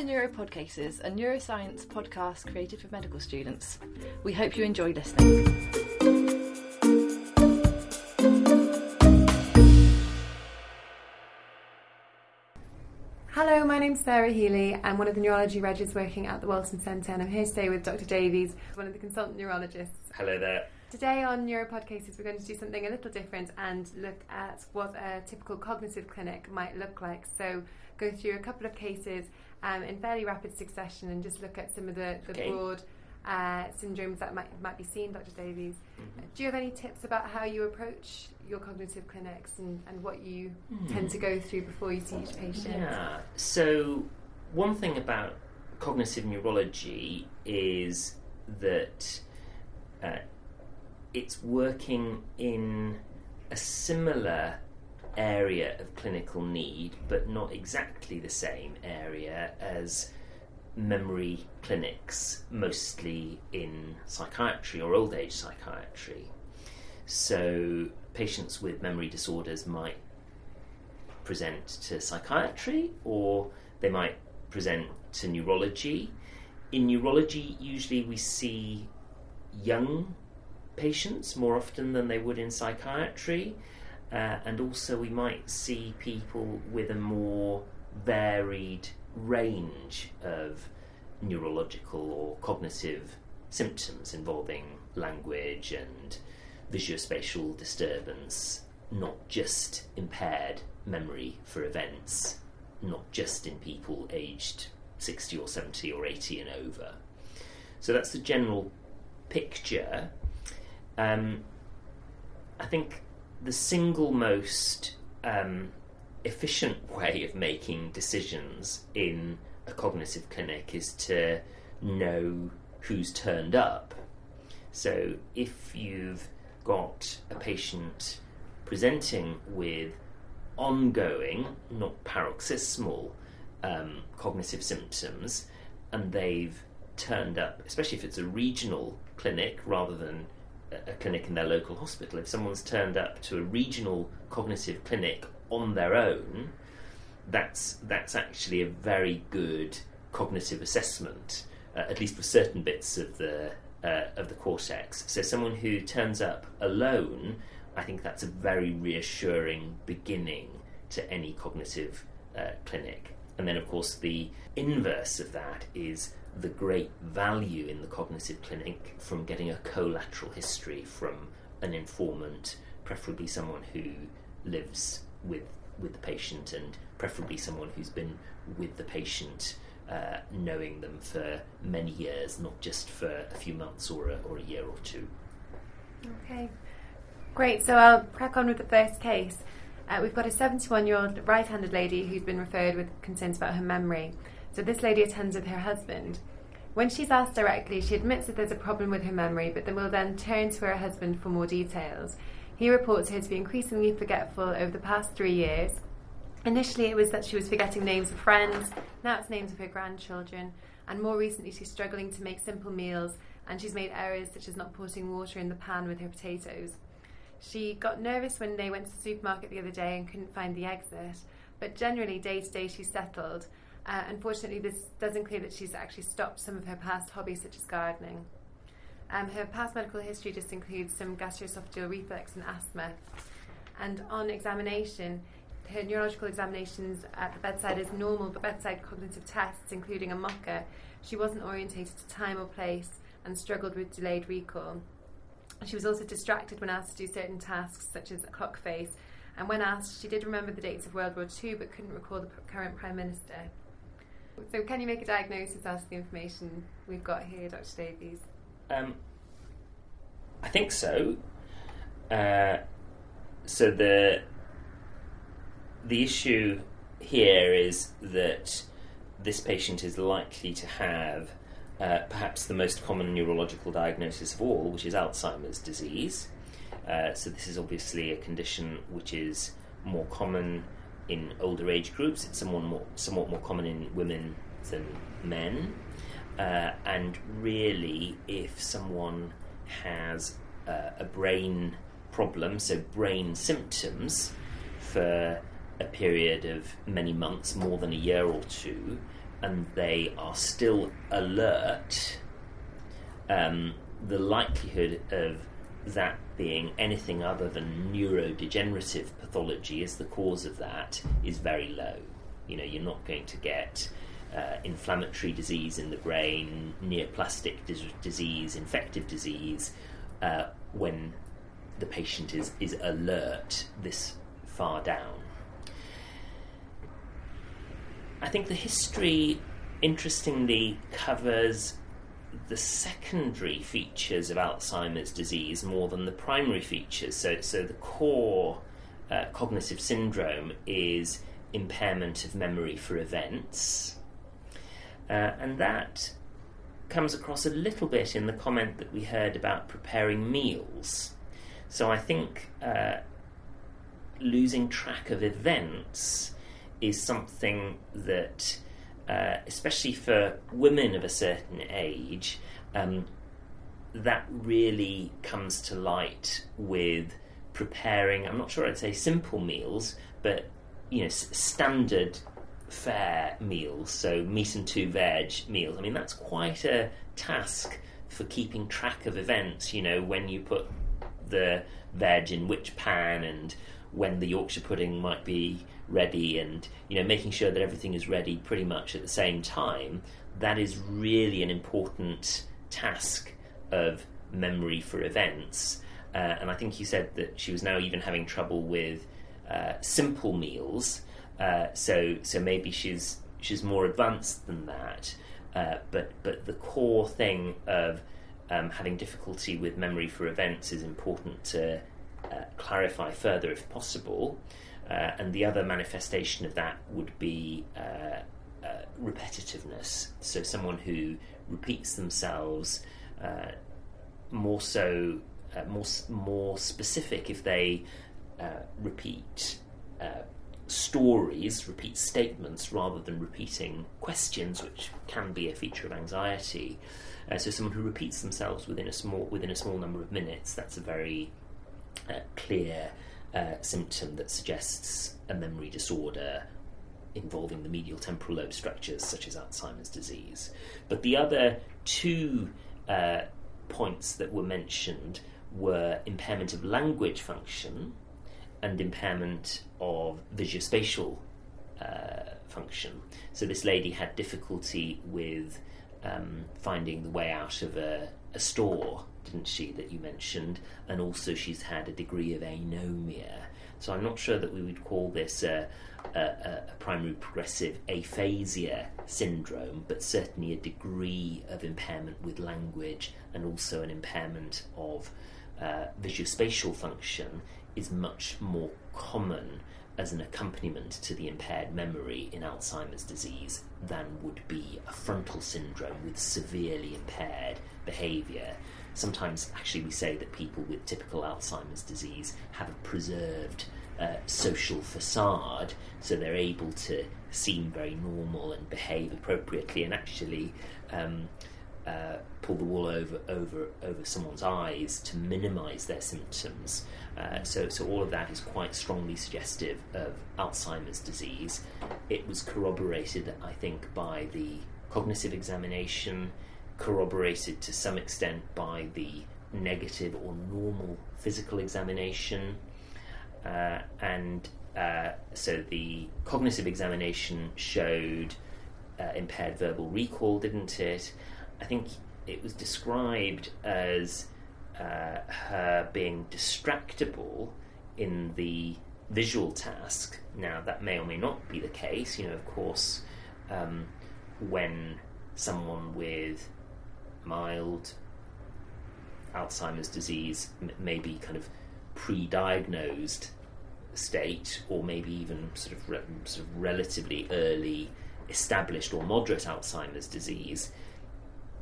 to Neuropodcases, a neuroscience podcast created for medical students. We hope you enjoy listening. Hello, my name's Sarah Healy. I'm one of the neurology regs working at the Walton Centre, and I'm here today with Dr. Davies, one of the consultant neurologists. Hello there. Today on Neuropodcases, we're going to do something a little different and look at what a typical cognitive clinic might look like. So, go through a couple of cases um, in fairly rapid succession and just look at some of the, the Okay. broad uh, syndromes that might, might be seen, Dr. Davies. Mm-hmm. Do you have any tips about how you approach your cognitive clinics and, and what you Hmm. tend to go through before you see each patient? Yeah. So, one thing about cognitive neurology is that uh, it's working in a similar area of clinical need, but not exactly the same area as memory clinics, mostly in psychiatry or old age psychiatry. So, patients with memory disorders might present to psychiatry or they might present to neurology. In neurology, usually we see young patients more often than they would in psychiatry, uh, and also we might see people with a more varied range of neurological or cognitive symptoms involving language and visuospatial disturbance, not just impaired memory for events, not just in people aged 60 or 70 or 80 and over. So that's the general picture. Um, I think the single most um, efficient way of making decisions in a cognitive clinic is to know who's turned up. So if you've got a patient presenting with ongoing, not paroxysmal, um, cognitive symptoms, and they've turned up, especially if it's a regional clinic rather than a- clinic in their local hospital, if someone's turned up to a regional cognitive clinic on their own, that's that's actually a very good cognitive assessment, uh, at least for certain bits of the uh, of the cortex. So someone who turns up alone, I think that's a very reassuring beginning to any cognitive uh, clinic. And then, of course, the inverse of that is the great value in the cognitive clinic from getting a collateral history from an informant, preferably someone who lives with with the patient, and preferably someone who's been with the patient, uh, knowing them for many years, not just for a few months or a, or a year or two. Okay, great. So I'll crack on with the first case. Uh, we've got a 71 year old right handed lady who's been referred with concerns about her memory. So this lady attends with her husband. When she's asked directly, she admits that there's a problem with her memory, but then will then turn to her husband for more details. He reports her to be increasingly forgetful over the past three years. Initially, it was that she was forgetting names of friends, now it's names of her grandchildren, and more recently, she's struggling to make simple meals and she's made errors such as not putting water in the pan with her potatoes. She got nervous when they went to the supermarket the other day and couldn't find the exit, but generally, day to day, she's settled. Uh, unfortunately, this does include that she's actually stopped some of her past hobbies, such as gardening. Um, her past medical history just includes some gastroesophageal reflux and asthma. And on examination, her neurological examinations at the bedside is normal, but bedside cognitive tests, including a MoCA, she wasn't orientated to time or place and struggled with delayed recall. She was also distracted when asked to do certain tasks, such as a clock face. And when asked, she did remember the dates of World War II, but couldn't recall the current Prime Minister. So, can you make a diagnosis out of the information we've got here, Dr. Davies? Um, I think so. Uh, so the the issue here is that this patient is likely to have uh, perhaps the most common neurological diagnosis of all, which is Alzheimer's disease. Uh, so this is obviously a condition which is more common in older age groups. It's somewhat more, somewhat more common in women than men. Uh, and really, if someone has uh, a brain problem, so brain symptoms, for a period of many months, more than a year or two, and they are still alert, um, the likelihood of that being anything other than neurodegenerative pathology as the cause of that is very low. You know, you're not going to get uh, inflammatory disease in the brain, neoplastic dis- disease, infective disease, uh, when the patient is, is alert this far down. I think the history, interestingly, covers the secondary features of Alzheimer's disease more than the primary features. So, so the core uh, cognitive syndrome is impairment of memory for events. Uh, and that comes across a little bit in the comment that we heard about preparing meals. So I think uh, losing track of events is something that, uh, especially for women of a certain age, um, that really comes to light with preparing. I'm not sure I'd say simple meals, but you know, s- standard fare meals, so meat and two veg meals. I mean, that's quite a task for keeping track of events. You know, when you put the veg in which pan and when the Yorkshire pudding might be ready, and you know, making sure that everything is ready pretty much at the same time. That is really an important task of memory for events. Uh, and I think you said that she was now even having trouble with uh, simple meals. Uh, so so maybe she's she's more advanced than that. Uh, but but the core thing of um, having difficulty with memory for events is important to uh, clarify further if possible. Uh, and the other manifestation of that would be uh, repetitiveness. So someone who repeats themselves more so, more more specific if they repeat stories, repeat statements rather than repeating questions, which can be a feature of anxiety. Uh, so, someone who repeats themselves within a small within a small number of minutes, that's a very uh, clear uh, symptom that suggests a memory disorder involving the medial temporal lobe structures, such as Alzheimer's disease. But the other two uh, points that were mentioned were impairment of language function and impairment of visuospatial uh, function. So this lady had difficulty with um, finding the way out of a, a, store, didn't she, that you mentioned? And also she's had a degree of anomia. So I'm not sure that we would call this a, a, a primary progressive aphasia syndrome, but certainly a degree of impairment with language and also an impairment of uh, visuospatial function is much more common as an accompaniment to the impaired memory in Alzheimer's disease than would be a frontal syndrome with severely impaired behaviour. Sometimes, actually, we say that people with typical Alzheimer's disease have a preserved uh, social facade, so they're able to seem very normal and behave appropriately, and actually um, uh, pull the wool over over over someone's eyes to minimise their symptoms. Uh, so, so all of that is quite strongly suggestive of Alzheimer's disease. It was corroborated, I think, by the cognitive examination, corroborated to some extent by the negative or normal physical examination, uh, and uh, so the cognitive examination showed uh, impaired verbal recall, didn't it? I think it was described as uh, her being distractible in the visual task. Now, that may or may not be the case. You know, of course, um, when someone with mild Alzheimer's disease m- may be kind of pre-diagnosed state, or maybe even sort of, re- sort of relatively early established or moderate Alzheimer's disease,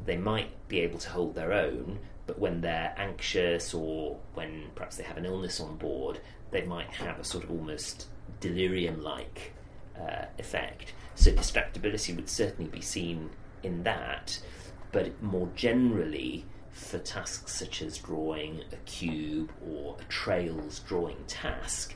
they might be able to hold their own, but when they're anxious or when perhaps they have an illness on board, they might have a sort of almost delirium like uh, effect. So, distractibility would certainly be seen in that, but more generally, for tasks such as drawing a cube or a trails drawing task,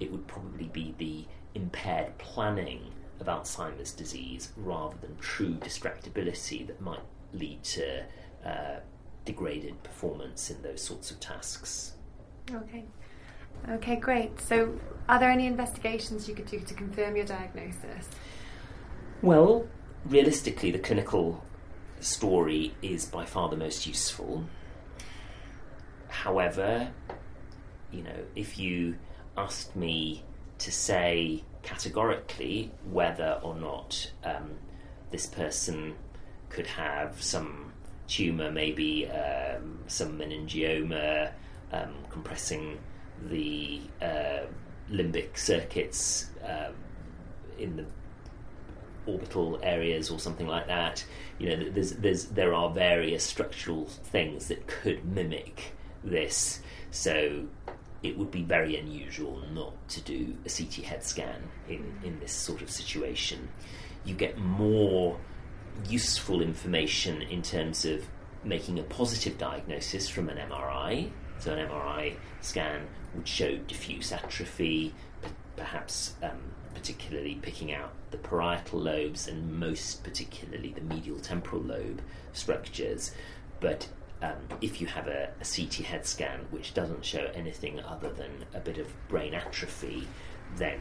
it would probably be the impaired planning of Alzheimer's disease rather than true distractibility that might lead to uh, degraded performance in those sorts of tasks. Okay. Okay, great. So, are there any investigations you could do to confirm your diagnosis? Well, realistically, the clinical story is by far the most useful. However, you know, if you asked me to say categorically whether or not um, this person could have some tumour, maybe um, some meningioma, um, compressing the uh, limbic circuits um, in the orbital areas or something like that. You know, there's, there's, there are various structural things that could mimic this. So it would be very unusual not to do a CT head scan in, in this sort of situation. You get more useful information in terms of making a positive diagnosis from an MRI. So, an MRI scan would show diffuse atrophy, perhaps um, particularly picking out the parietal lobes and most particularly the medial temporal lobe structures. But um, if you have a, a, CT head scan which doesn't show anything other than a bit of brain atrophy, then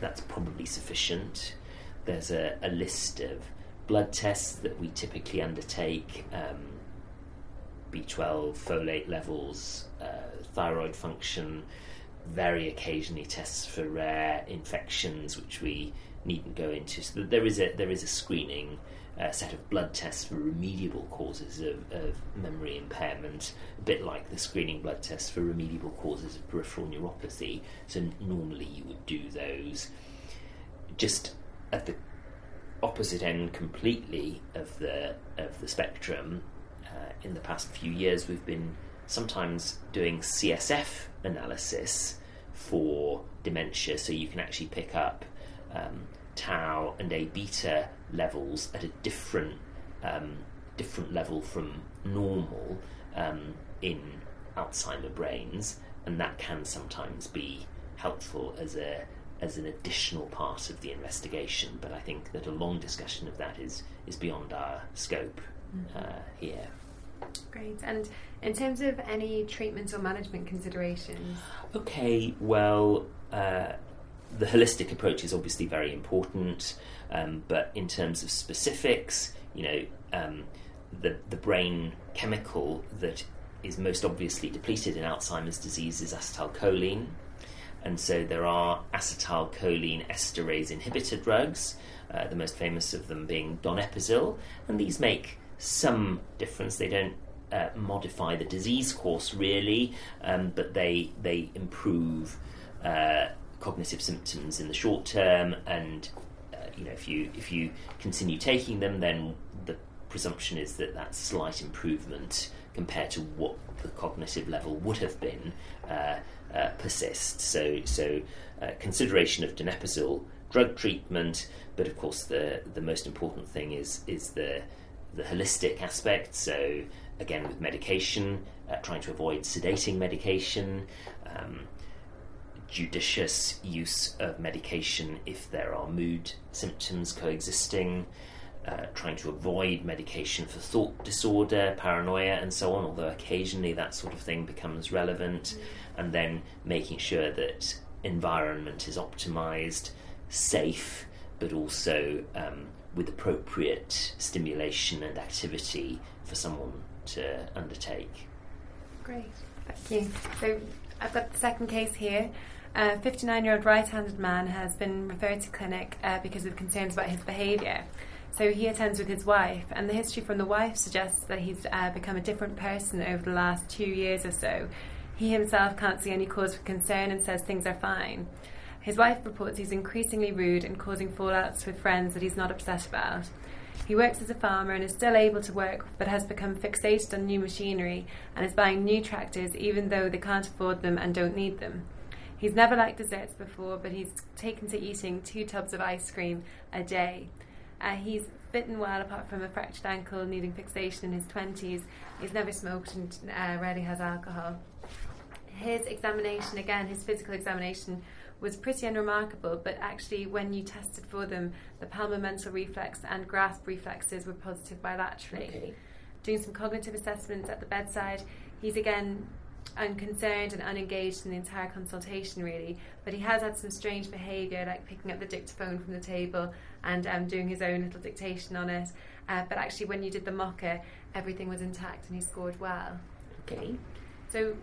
that's probably sufficient. There's a, a list of blood tests that we typically undertake um, B12, folate levels, uh, thyroid function, very occasionally tests for rare infections, which we needn't go into. So there is a there is a screening uh, set of blood tests for remediable causes of, of, memory impairment, a bit like the screening blood tests for remediable causes of peripheral neuropathy. So normally you would do those. Just at the opposite end completely of the of the spectrum, uh, in the past few years we've been sometimes doing CSF analysis for dementia, so you can actually pick up um, tau and A beta levels at a different um, different level from normal um, in Alzheimer brains, and that can sometimes be helpful as a as an additional part of the investigation. But I think that a long discussion of that is is beyond our scope mm-hmm. uh, here. Great. And in terms of any treatment or management considerations? Okay, well, uh, the holistic approach is obviously very important, um, but in terms of specifics, you know, um, the, the brain chemical that is most obviously depleted in Alzheimer's disease is acetylcholine. And so there are acetylcholine esterase inhibitor drugs, uh, the most famous of them being donepezil, and these make some difference. They don't uh, modify the disease course really, um, but they they improve uh, cognitive symptoms in the short term. And uh, you know, if you if you continue taking them, then the presumption is that that slight improvement compared to what the cognitive level would have been uh, uh, persists. So so consideration of donepezil drug treatment, but of course the the most important thing is is the the holistic aspect. So, again, with medication, uh, trying to avoid sedating medication, um, judicious use of medication if there are mood symptoms coexisting. Uh, trying to avoid medication for thought disorder, paranoia, and so on, although occasionally that sort of thing becomes relevant, mm. and then making sure that environment is optimized, safe, but also um, with appropriate stimulation and activity for someone to undertake. Great, thank you. So I've got the second case here. A 59 year old right handed man has been referred to clinic uh, because of concerns about his behaviour. So he attends with his wife, and the history from the wife suggests that he's uh, become a different person over the last two years or so. He himself can't see any cause for concern and says things are fine. His wife reports he's increasingly rude and causing fallouts with friends that he's not upset about. He works as a farmer and is still able to work, but has become fixated on new machinery and is buying new tractors even though they can't afford them and don't need them. He's never liked desserts before, but he's taken to eating two tubs of ice cream a day. Uh, he's fitting well apart from a fractured ankle needing fixation in his 20s. He's never smoked and uh, rarely has alcohol. His examination, again, his physical examination was pretty unremarkable, but actually, when you tested for them, the palmar-mental reflex and grasp reflexes were positive bilaterally. Okay. Doing some cognitive assessments at the bedside, he's again unconcerned and unengaged in the entire consultation, really. But he has had some strange behaviour, like picking up the dictaphone from the table and um, doing his own little dictation on it. Uh, but actually, when you did the MoCA, everything was intact and he scored well. Okay. So,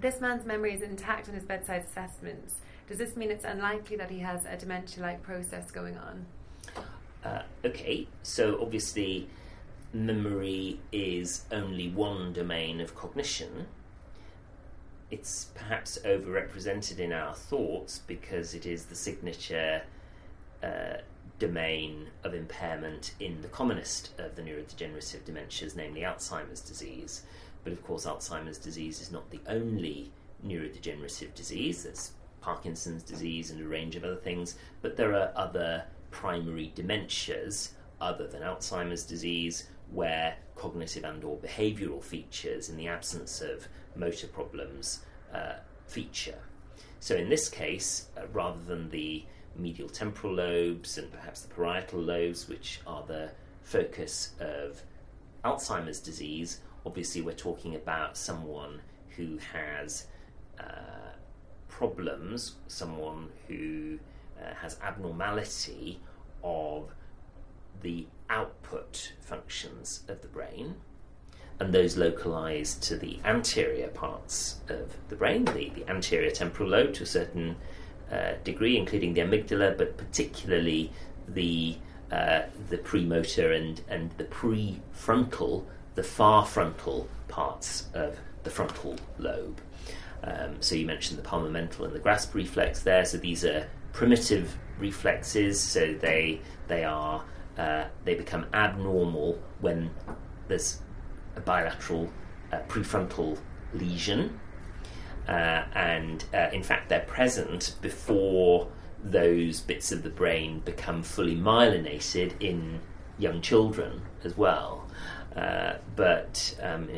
this man's memory is intact on his bedside assessments. Does this mean it's unlikely that he has a dementia like process going on? Uh, okay, so obviously, memory is only one domain of cognition. It's perhaps overrepresented in our thoughts because it is the signature uh, domain of impairment in the commonest of the neurodegenerative dementias, namely Alzheimer's disease. But of course, Alzheimer's disease is not the only neurodegenerative disease. There's Parkinson's disease and a range of other things, but there are other primary dementias other than Alzheimer's disease where cognitive and or behavioral features in the absence of motor problems uh, feature. So in this case, uh, rather than the medial temporal lobes and perhaps the parietal lobes, which are the focus of Alzheimer's disease, obviously we're talking about someone who has uh, problems, someone who uh, has abnormality of the output functions of the brain, and those localized to the anterior parts of the brain, the, the anterior temporal lobe to a certain uh, degree, including the amygdala, but particularly the uh, the premotor and, and the prefrontal, the far frontal parts of the frontal lobe. Um, so you mentioned the palmar-mental and the grasp reflex there. So these are primitive reflexes. So they they are uh, they become abnormal when there's a bilateral uh, prefrontal lesion, uh, and uh, in fact they're present before those bits of the brain become fully myelinated in young children as well. Uh, but um,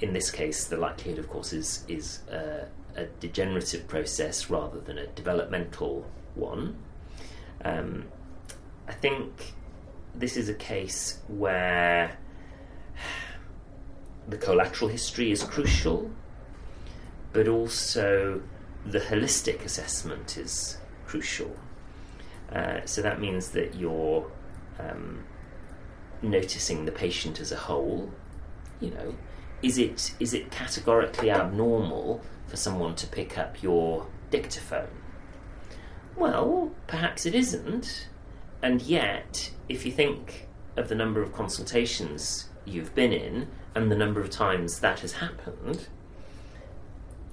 in this case, the likelihood, of course, is is uh, a degenerative process rather than a developmental one. Um, I think this is a case where the collateral history is crucial, but also the holistic assessment is crucial. Uh, so that means that you're um, noticing the patient as a whole. You know, is it is it categorically abnormal for someone to pick up your dictaphone? Well, perhaps it isn't. And yet, if you think of the number of consultations you've been in and the number of times that has happened,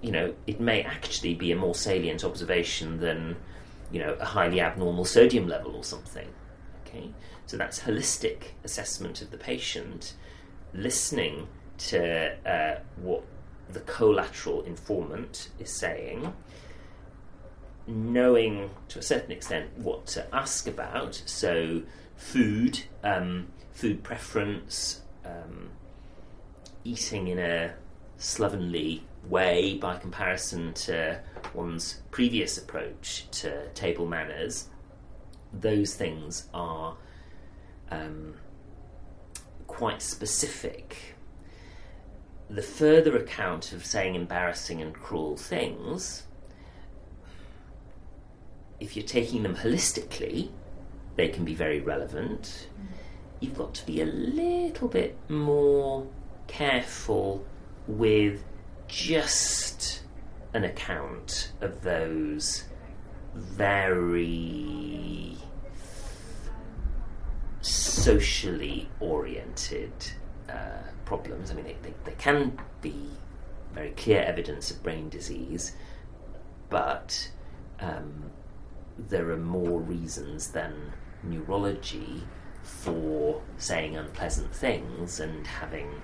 you know, it may actually be a more salient observation than, you know, a highly abnormal sodium level or something. Okay? So that's holistic assessment of the patient, listening to uh, what the collateral informant is saying, knowing to a certain extent what to ask about. So, food, um, food preference, um, eating in a slovenly way by comparison to one's previous approach to table manners. Those things are um, quite specific the further account of saying embarrassing and cruel things, if you're taking them holistically, they can be very relevant. You've got to be a little bit more careful with just an account of those very socially oriented uh, problems. I mean, they, they, they can be very clear evidence of brain disease, but um, there are more reasons than neurology for saying unpleasant things and having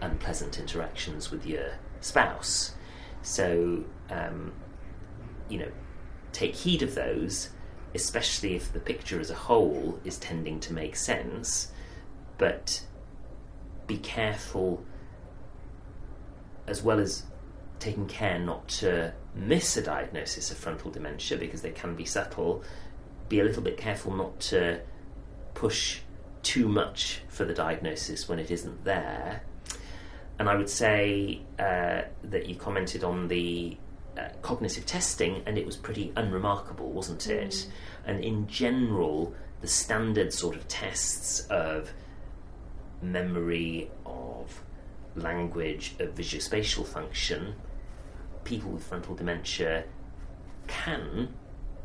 unpleasant interactions with your spouse. So, um, you know, take heed of those, especially if the picture as a whole is tending to make sense, but be careful as well as taking care not to miss a diagnosis of frontal dementia because they can be subtle, be a little bit careful not to push too much for the diagnosis when it isn't there. And I would say uh, that you commented on the uh, cognitive testing, and it was pretty unremarkable, wasn't it? Mm. And in general, the standard sort of tests of memory, of language, of visuospatial function, people with frontal dementia can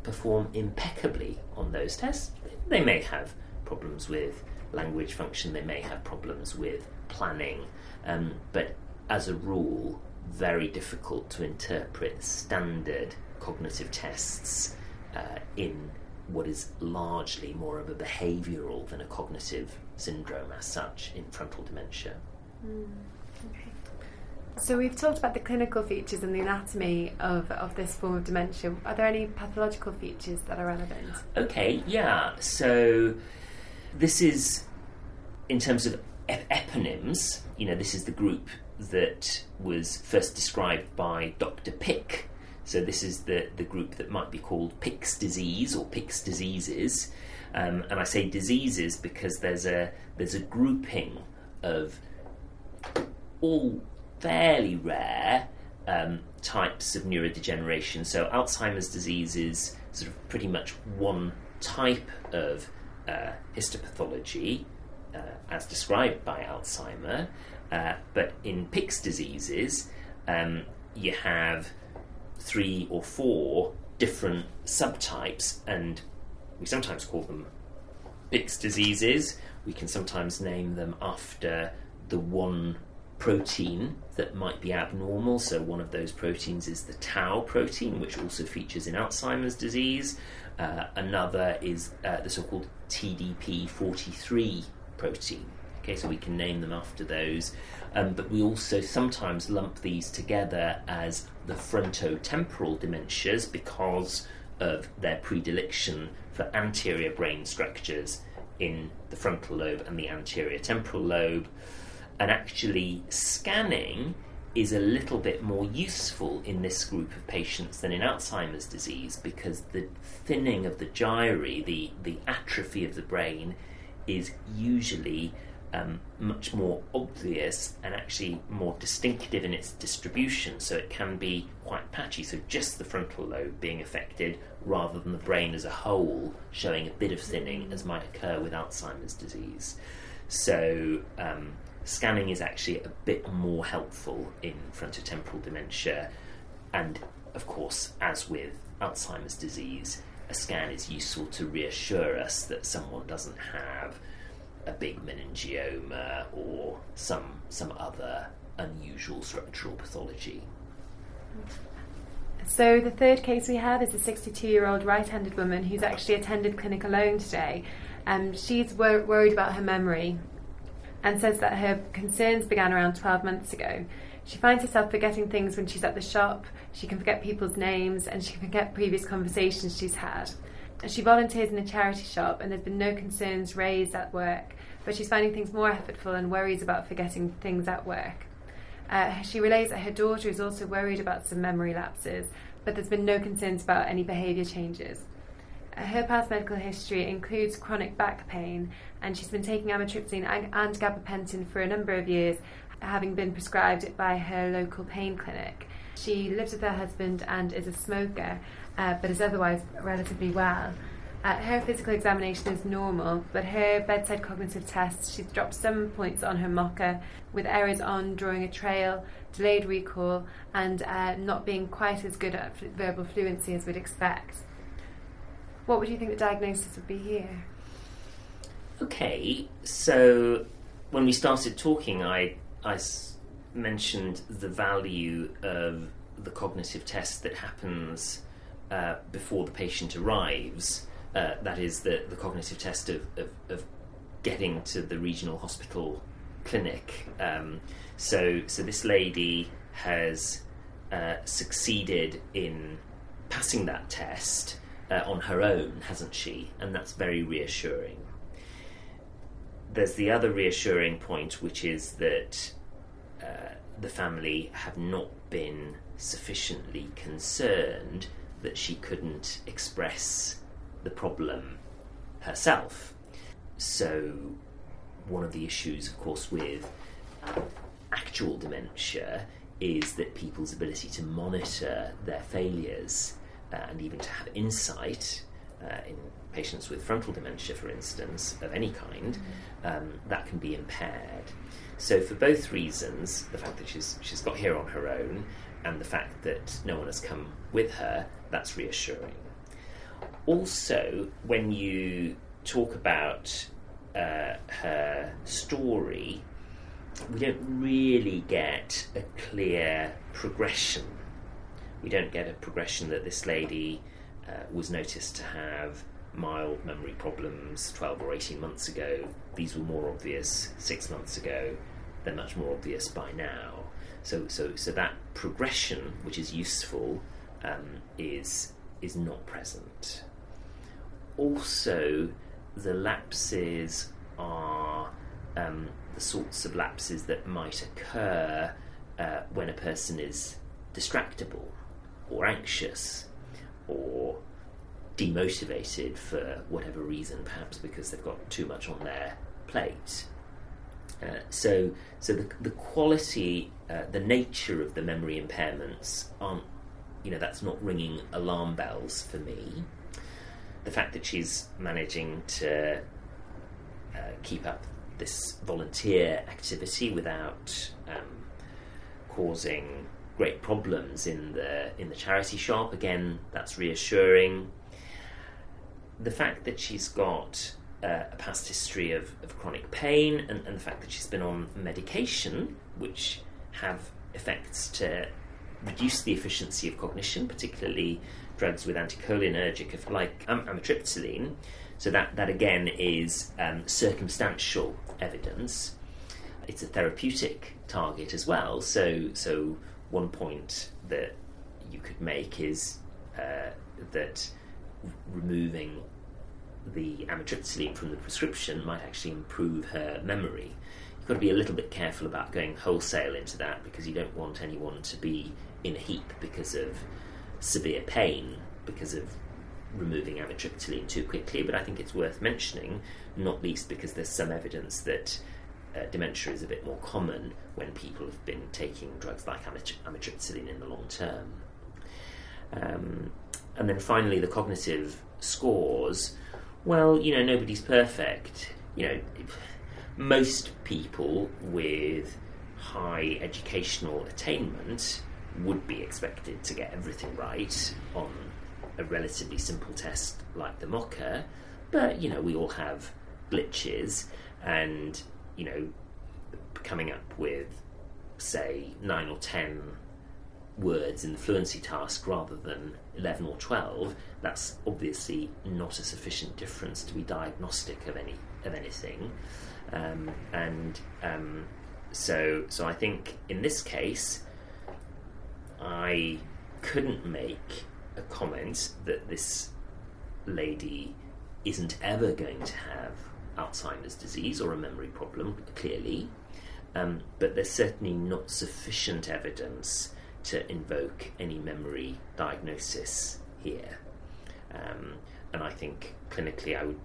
perform impeccably on those tests. They may have problems with language function, they may have problems with planning, um, but as a rule, very difficult to interpret standard cognitive tests uh, in what is largely more of a behavioural than a cognitive syndrome as such in frontal dementia. Mm, okay. So we've talked about the clinical features and the anatomy of, of this form of dementia. Are there any pathological features that are relevant? Okay, yeah. So this is in terms of ep- eponyms. You know, this is the group that was first described by Dr. Pick. So this is the, the group that might be called Pick's disease or Pick's diseases. Um, and I say diseases because there's a there's a grouping of all fairly rare um, types of neurodegeneration. So Alzheimer's disease is sort of pretty much one type of uh, histopathology uh, as described by Alzheimer. Uh, but in Pick's diseases, um, you have three or four different subtypes, and we sometimes call them Pick's diseases. We can sometimes name them after the one protein that might be abnormal. So, one of those proteins is the tau protein, which also features in Alzheimer's disease. Uh, another is uh, the so called TDP43 protein. Okay, so we can name them after those. Um, but we also sometimes lump these together as the frontotemporal dementias because of their predilection for anterior brain structures in the frontal lobe and the anterior temporal lobe. And actually scanning is a little bit more useful in this group of patients than in Alzheimer's disease because the thinning of the gyri, the, the atrophy of the brain, is usually um, much more obvious and actually more distinctive in its distribution, so it can be quite patchy. So, just the frontal lobe being affected rather than the brain as a whole showing a bit of thinning, as might occur with Alzheimer's disease. So, um, scanning is actually a bit more helpful in frontotemporal dementia. And of course, as with Alzheimer's disease, a scan is useful to reassure us that someone doesn't have a big meningioma or some some other unusual structural pathology. So the third case we have is a 62-year-old right-handed woman who's actually attended clinic alone today. Um, she's wor- worried about her memory and says that her concerns began around 12 months ago. She finds herself forgetting things when she's at the shop, she can forget people's names, and she can forget previous conversations she's had. She volunteers in a charity shop, and there's been no concerns raised at work, but she's finding things more effortful and worries about forgetting things at work. Uh, she relates that her daughter is also worried about some memory lapses, but there's been no concerns about any behaviour changes. Her past medical history includes chronic back pain, and she's been taking amitriptyline and, and gabapentin for a number of years, having been prescribed it by her local pain clinic. She lives with her husband and is a smoker, uh, but is otherwise relatively well. Uh, her physical examination is normal, but her bedside cognitive tests, she's dropped some points on her MoCA with errors on drawing a trail, delayed recall, and uh, not being quite as good at verbal fluency as we'd expect. What would you think the diagnosis would be here? Okay, so when we started talking, I, I s- mentioned the value of the cognitive test that happens uh, before the patient arrives. Uh, that is the, the cognitive test of, of, of, getting to the regional hospital clinic. Um, so, so this lady has uh, succeeded in passing that test uh, on her own, hasn't she? And that's very reassuring. There's the other reassuring point, which is that uh, the family have not been sufficiently concerned that she couldn't express the problem herself. So, one of the issues, of course, with actual dementia is that people's ability to monitor their failures uh, and even to have insight uh, in patients with frontal dementia, for instance, of any kind, um, that can be impaired. So, for both reasons, the fact that she's she's got here on her own, and the fact that no one has come with her, that's reassuring. Also, when you talk about uh, her story, we don't really get a clear progression. We don't get a progression that this lady uh, was noticed to have mild memory problems 12 or 18 months ago. These were more obvious six months ago. They're much more obvious by now. So, so, so that progression, which is useful, um, is is not present. Also, the lapses are um, the sorts of lapses that might occur uh, when a person is distractible or anxious or demotivated for whatever reason, perhaps because they've got too much on their plate. Uh, so, so the, the quality, uh, the nature of the memory impairments aren't, you know, that's not ringing alarm bells for me. The fact that she's managing to uh, keep up this volunteer activity without um, causing great problems in the in the charity shop. Again, that's reassuring. The fact that she's got uh, a past history of, of chronic pain and, and the fact that she's been on medication, which have effects to reduce the efficiency of cognition, particularly drugs with anticholinergic, like am- amitriptyline. So that, that again is um, circumstantial evidence. It's a therapeutic target as well. So, so one point that you could make is uh, that removing the amitriptyline from the prescription might actually improve her memory. Got to be a little bit careful about going wholesale into that because you don't want anyone to be in a heap because of severe pain because of removing amitriptyline too quickly. But I think it's worth mentioning, not least because there's some evidence that uh, dementia is a bit more common when people have been taking drugs like amitriptyline in the long term. Um, and then finally, the cognitive scores. Well, you know, nobody's perfect. You know, most people with high educational attainment would be expected to get everything right on a relatively simple test like the MoCA, but you know, we all have glitches, and you know, coming up with say nine or ten words in the fluency task rather than 11 or 12 that's obviously not a sufficient difference to be diagnostic of any of anything um, and um, so so I think in this case I couldn't make a comment that this lady isn't ever going to have Alzheimer's disease or a memory problem, clearly, um, but there's certainly not sufficient evidence to invoke any memory diagnosis here. Um, and I think clinically I would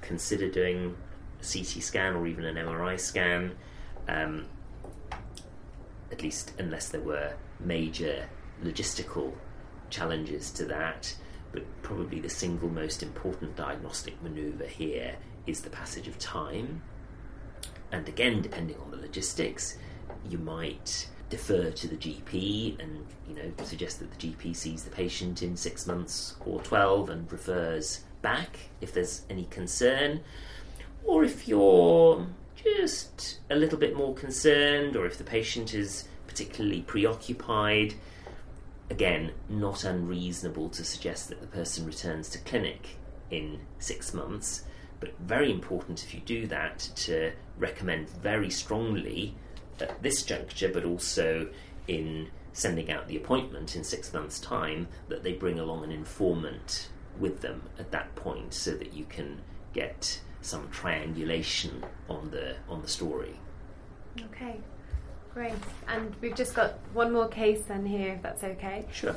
consider doing CT scan or even an MRI scan, um, at least unless there were major logistical challenges to that, but probably the single most important diagnostic maneuver here is the passage of time. And again, depending on the logistics, you might defer to the GP and you know suggest that the GP sees the patient in six months or twelve and refers back if there's any concern, or if you're just a little bit more concerned, or if the patient is particularly preoccupied, again, not unreasonable to suggest that the person returns to clinic in six months, but very important if you do that to recommend very strongly at this juncture, but also in sending out the appointment in six months' time, that they bring along an informant with them at that point so that you can get some triangulation on the on the story. Okay. Great. And we've just got one more case then here, if that's okay. Sure.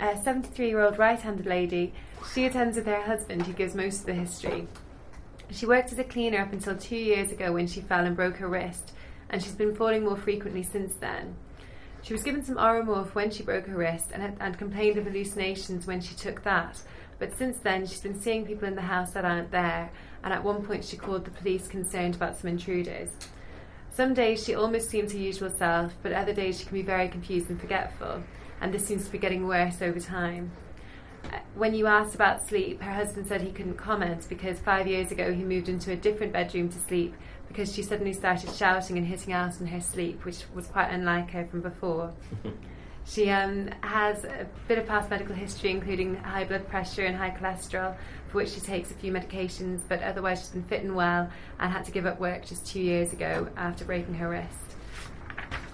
A 73 year old right handed lady. She attends with her husband, who gives most of the history. She worked as a cleaner up until two years ago when she fell and broke her wrist, and she's been falling more frequently since then. She was given some Oromorph when she broke her wrist and, had, and complained of hallucinations when she took that. But since then, she's been seeing people in the house that aren't there, and at one point, she called the police concerned about some intruders. Some days she almost seems her usual self, but other days she can be very confused and forgetful, and this seems to be getting worse over time. Uh, When you asked about sleep, her husband said he couldn't comment because five years ago he moved into a different bedroom to sleep because she suddenly started shouting and hitting out in her sleep, which was quite unlike her from before. She um, has a bit of past medical history, including high blood pressure and high cholesterol, for which she takes a few medications, but otherwise she's been fit and well and had to give up work just two years ago after breaking her wrist.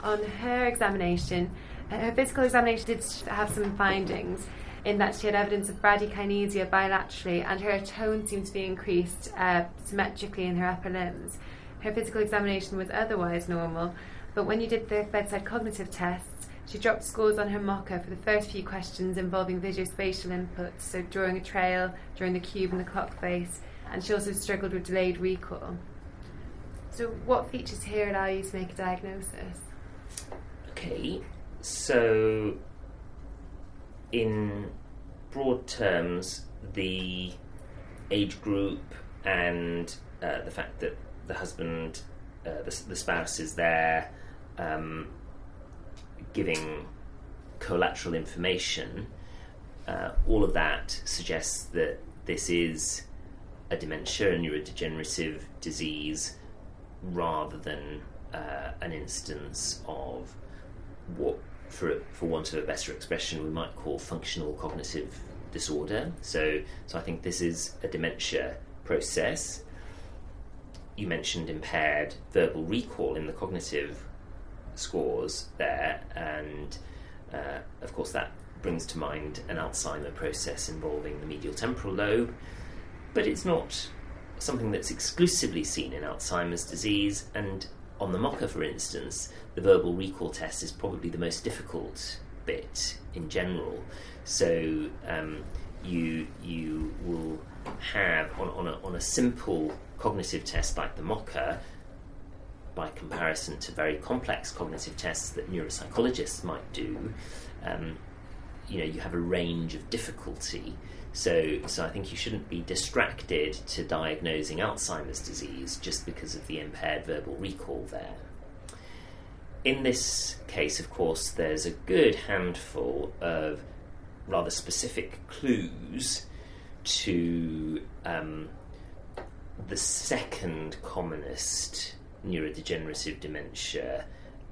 On her examination, uh, her physical examination did have some findings in that she had evidence of bradykinesia bilaterally and her tone seemed to be increased uh, symmetrically in her upper limbs. Her physical examination was otherwise normal, but when you did the bedside cognitive tests, she dropped scores on her MoCA for the first few questions involving visuospatial inputs, so drawing a trail, drawing the cube and the clock face, and she also struggled with delayed recall. So, what features here allow you to make a diagnosis? Okay, so in broad terms, the age group and uh, the fact that the husband, uh, the, the spouse is there, um, giving collateral information, uh, all of that suggests that this is a dementia, a neurodegenerative disease, rather than uh, an instance of what, for for want of a better expression, we might call functional cognitive disorder. So, so I think this is a dementia process. You mentioned impaired verbal recall in the cognitive scores there, and uh, of course that brings to mind an Alzheimer process involving the medial temporal lobe, but it's not something that's exclusively seen in Alzheimer's disease. And on the MOCA, for instance, the verbal recall test is probably the most difficult bit in general. So um, you you will have on, on, a, on a simple cognitive test like the MOCA, by comparison to very complex cognitive tests that neuropsychologists might do, um, you know, you have a range of difficulty. So, so I think you shouldn't be distracted to diagnosing Alzheimer's disease just because of the impaired verbal recall there. In this case, of course, there's a good handful of rather specific clues to um, the second commonest neurodegenerative dementia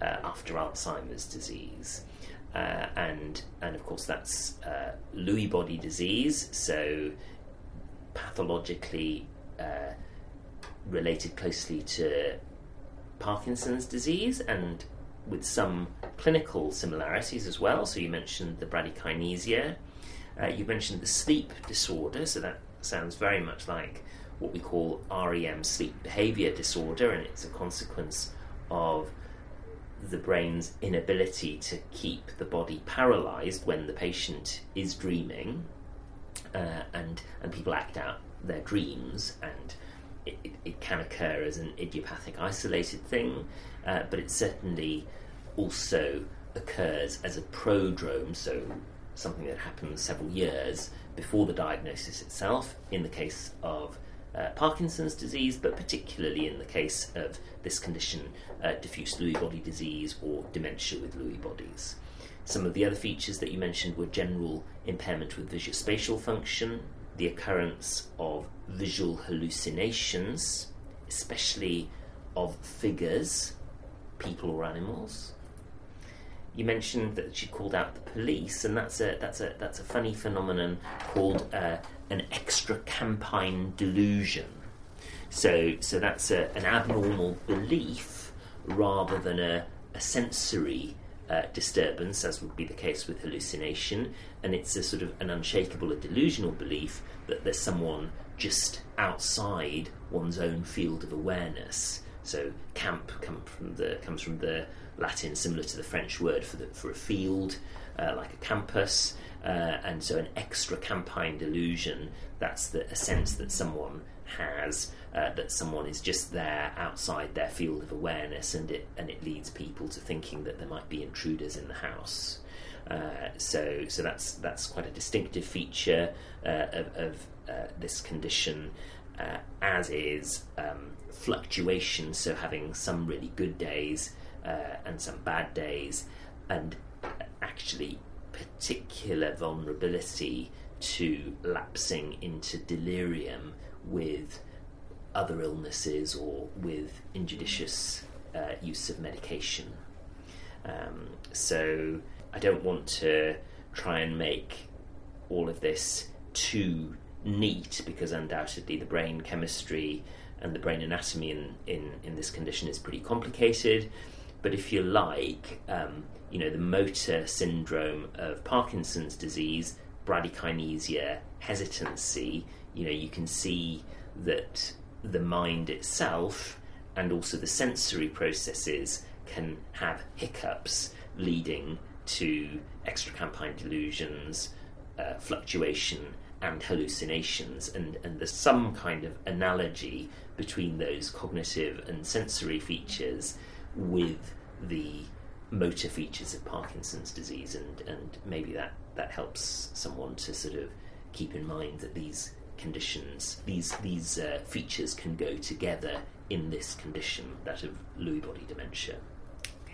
uh, after Alzheimer's disease. Uh, and and of course that's uh, Lewy body disease, so pathologically uh, related closely to Parkinson's disease, and with some clinical similarities as well. So you mentioned the bradykinesia, uh, you mentioned the sleep disorder, so that sounds very much like what we call REM sleep behavior disorder, and it's a consequence of the brain's inability to keep the body paralyzed when the patient is dreaming, uh, and and people act out their dreams, and it, it, it can occur as an idiopathic, isolated thing, uh, but it certainly also occurs as a prodrome, so something that happens several years before the diagnosis itself. In the case of uh, Parkinson's disease, but particularly in the case of this condition, uh, diffuse Lewy body disease or dementia with Lewy bodies. Some of the other features that you mentioned were general impairment with visuospatial function, the occurrence of visual hallucinations, especially of figures, people or animals. You mentioned that she called out the police, and that's a that's a that's a funny phenomenon called uh, an extracampine delusion. So, so that's a, an abnormal belief rather than a, a sensory uh, disturbance, as would be the case with hallucination. And it's a sort of an unshakable, a delusional belief that there's someone just outside one's own field of awareness, So camp come from the comes from the Latin, similar to the French word for the, for a field, uh, like a campus, uh, and so an extra campine delusion. That's the, a sense that someone has uh, that someone is just there outside their field of awareness, and it and it leads people to thinking that there might be intruders in the house. Uh, so so that's that's quite a distinctive feature uh, of, of uh, this condition, uh, as is um, fluctuation. So having some really good days uh, and some bad days, and actually particular vulnerability to lapsing into delirium with other illnesses or with injudicious uh, use of medication. Um, so I don't want to try and make all of this too neat because undoubtedly the brain chemistry and the brain anatomy in, in, in this condition is pretty complicated. But if you like, um, you know, the motor syndrome of Parkinson's disease, bradykinesia, hesitancy, you know, you can see that the mind itself and also the sensory processes can have hiccups leading to extracampine delusions, uh, fluctuation, and hallucinations. And, and there's some kind of analogy between those cognitive and sensory features with the motor features of Parkinson's disease, and, and maybe that, that helps someone to sort of keep in mind that these conditions, these these uh, features can go together in this condition, that of Lewy body dementia.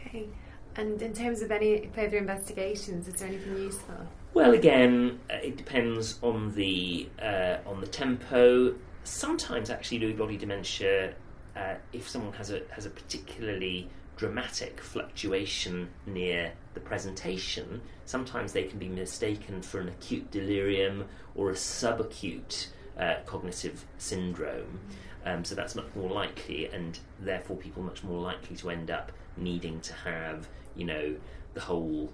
Okay. And in terms of any further investigations, is there anything useful? Well, again, uh, it depends on the uh, on the tempo. Sometimes, actually, Lewy body dementia, uh, if someone has a has a particularly dramatic fluctuation near the presentation, sometimes they can be mistaken for an acute delirium or a subacute uh, cognitive syndrome. Um, so that's much more likely, and therefore people much more likely to end up needing to have, you know, the whole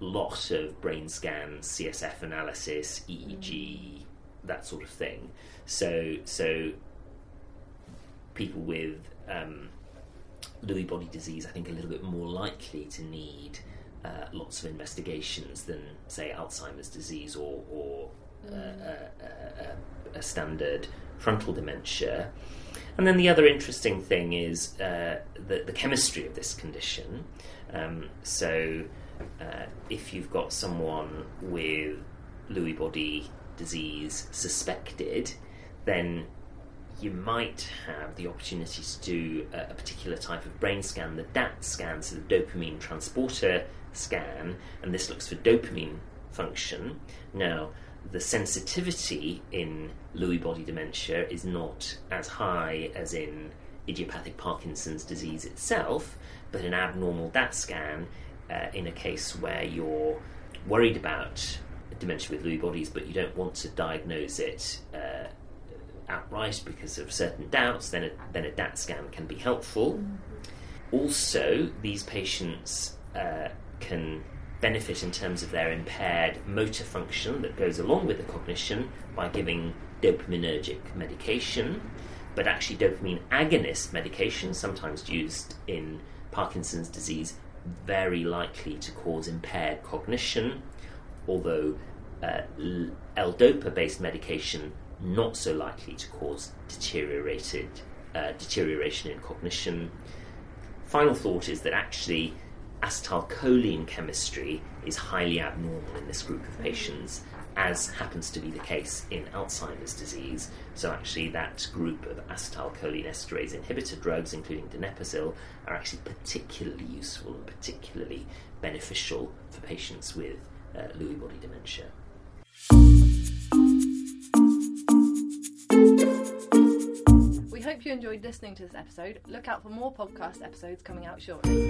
lot of brain scans, CSF analysis, EEG, that sort of thing. So, so people with um, Lewy body disease, I think, a little bit more likely to need uh, lots of investigations than, say, Alzheimer's disease or, or uh, uh, uh, a standard frontal dementia. And then the other interesting thing is uh, the, the chemistry of this condition. Um, so, uh, if you've got someone with Lewy body disease suspected, then you might have the opportunity to do a, a, particular type of brain scan, the DAT scan, so the dopamine transporter scan, and this looks for dopamine function. Now, the sensitivity in Lewy body dementia is not as high as in idiopathic Parkinson's disease itself, but an abnormal DAT scan uh, in a case where you're worried about dementia with Lewy bodies, but you don't want to diagnose it uh, outright because of certain doubts, then a, then a DAT scan can be helpful. Mm-hmm. Also, these patients uh, can benefit in terms of their impaired motor function that goes along with the cognition by giving dopaminergic medication, but actually dopamine agonist medication, sometimes used in Parkinson's disease, very likely to cause impaired cognition, although uh, L-DOPA based medication not so likely to cause deteriorated uh, deterioration in cognition. Final thought is that actually acetylcholine chemistry is highly abnormal in this group of patients, as happens to be the case in Alzheimer's disease. So, actually, that group of acetylcholine esterase inhibitor drugs, including donepezil, are actually particularly useful and particularly beneficial for patients with uh, Lewy body dementia. You enjoyed listening to this episode. Look out for more podcast episodes coming out shortly.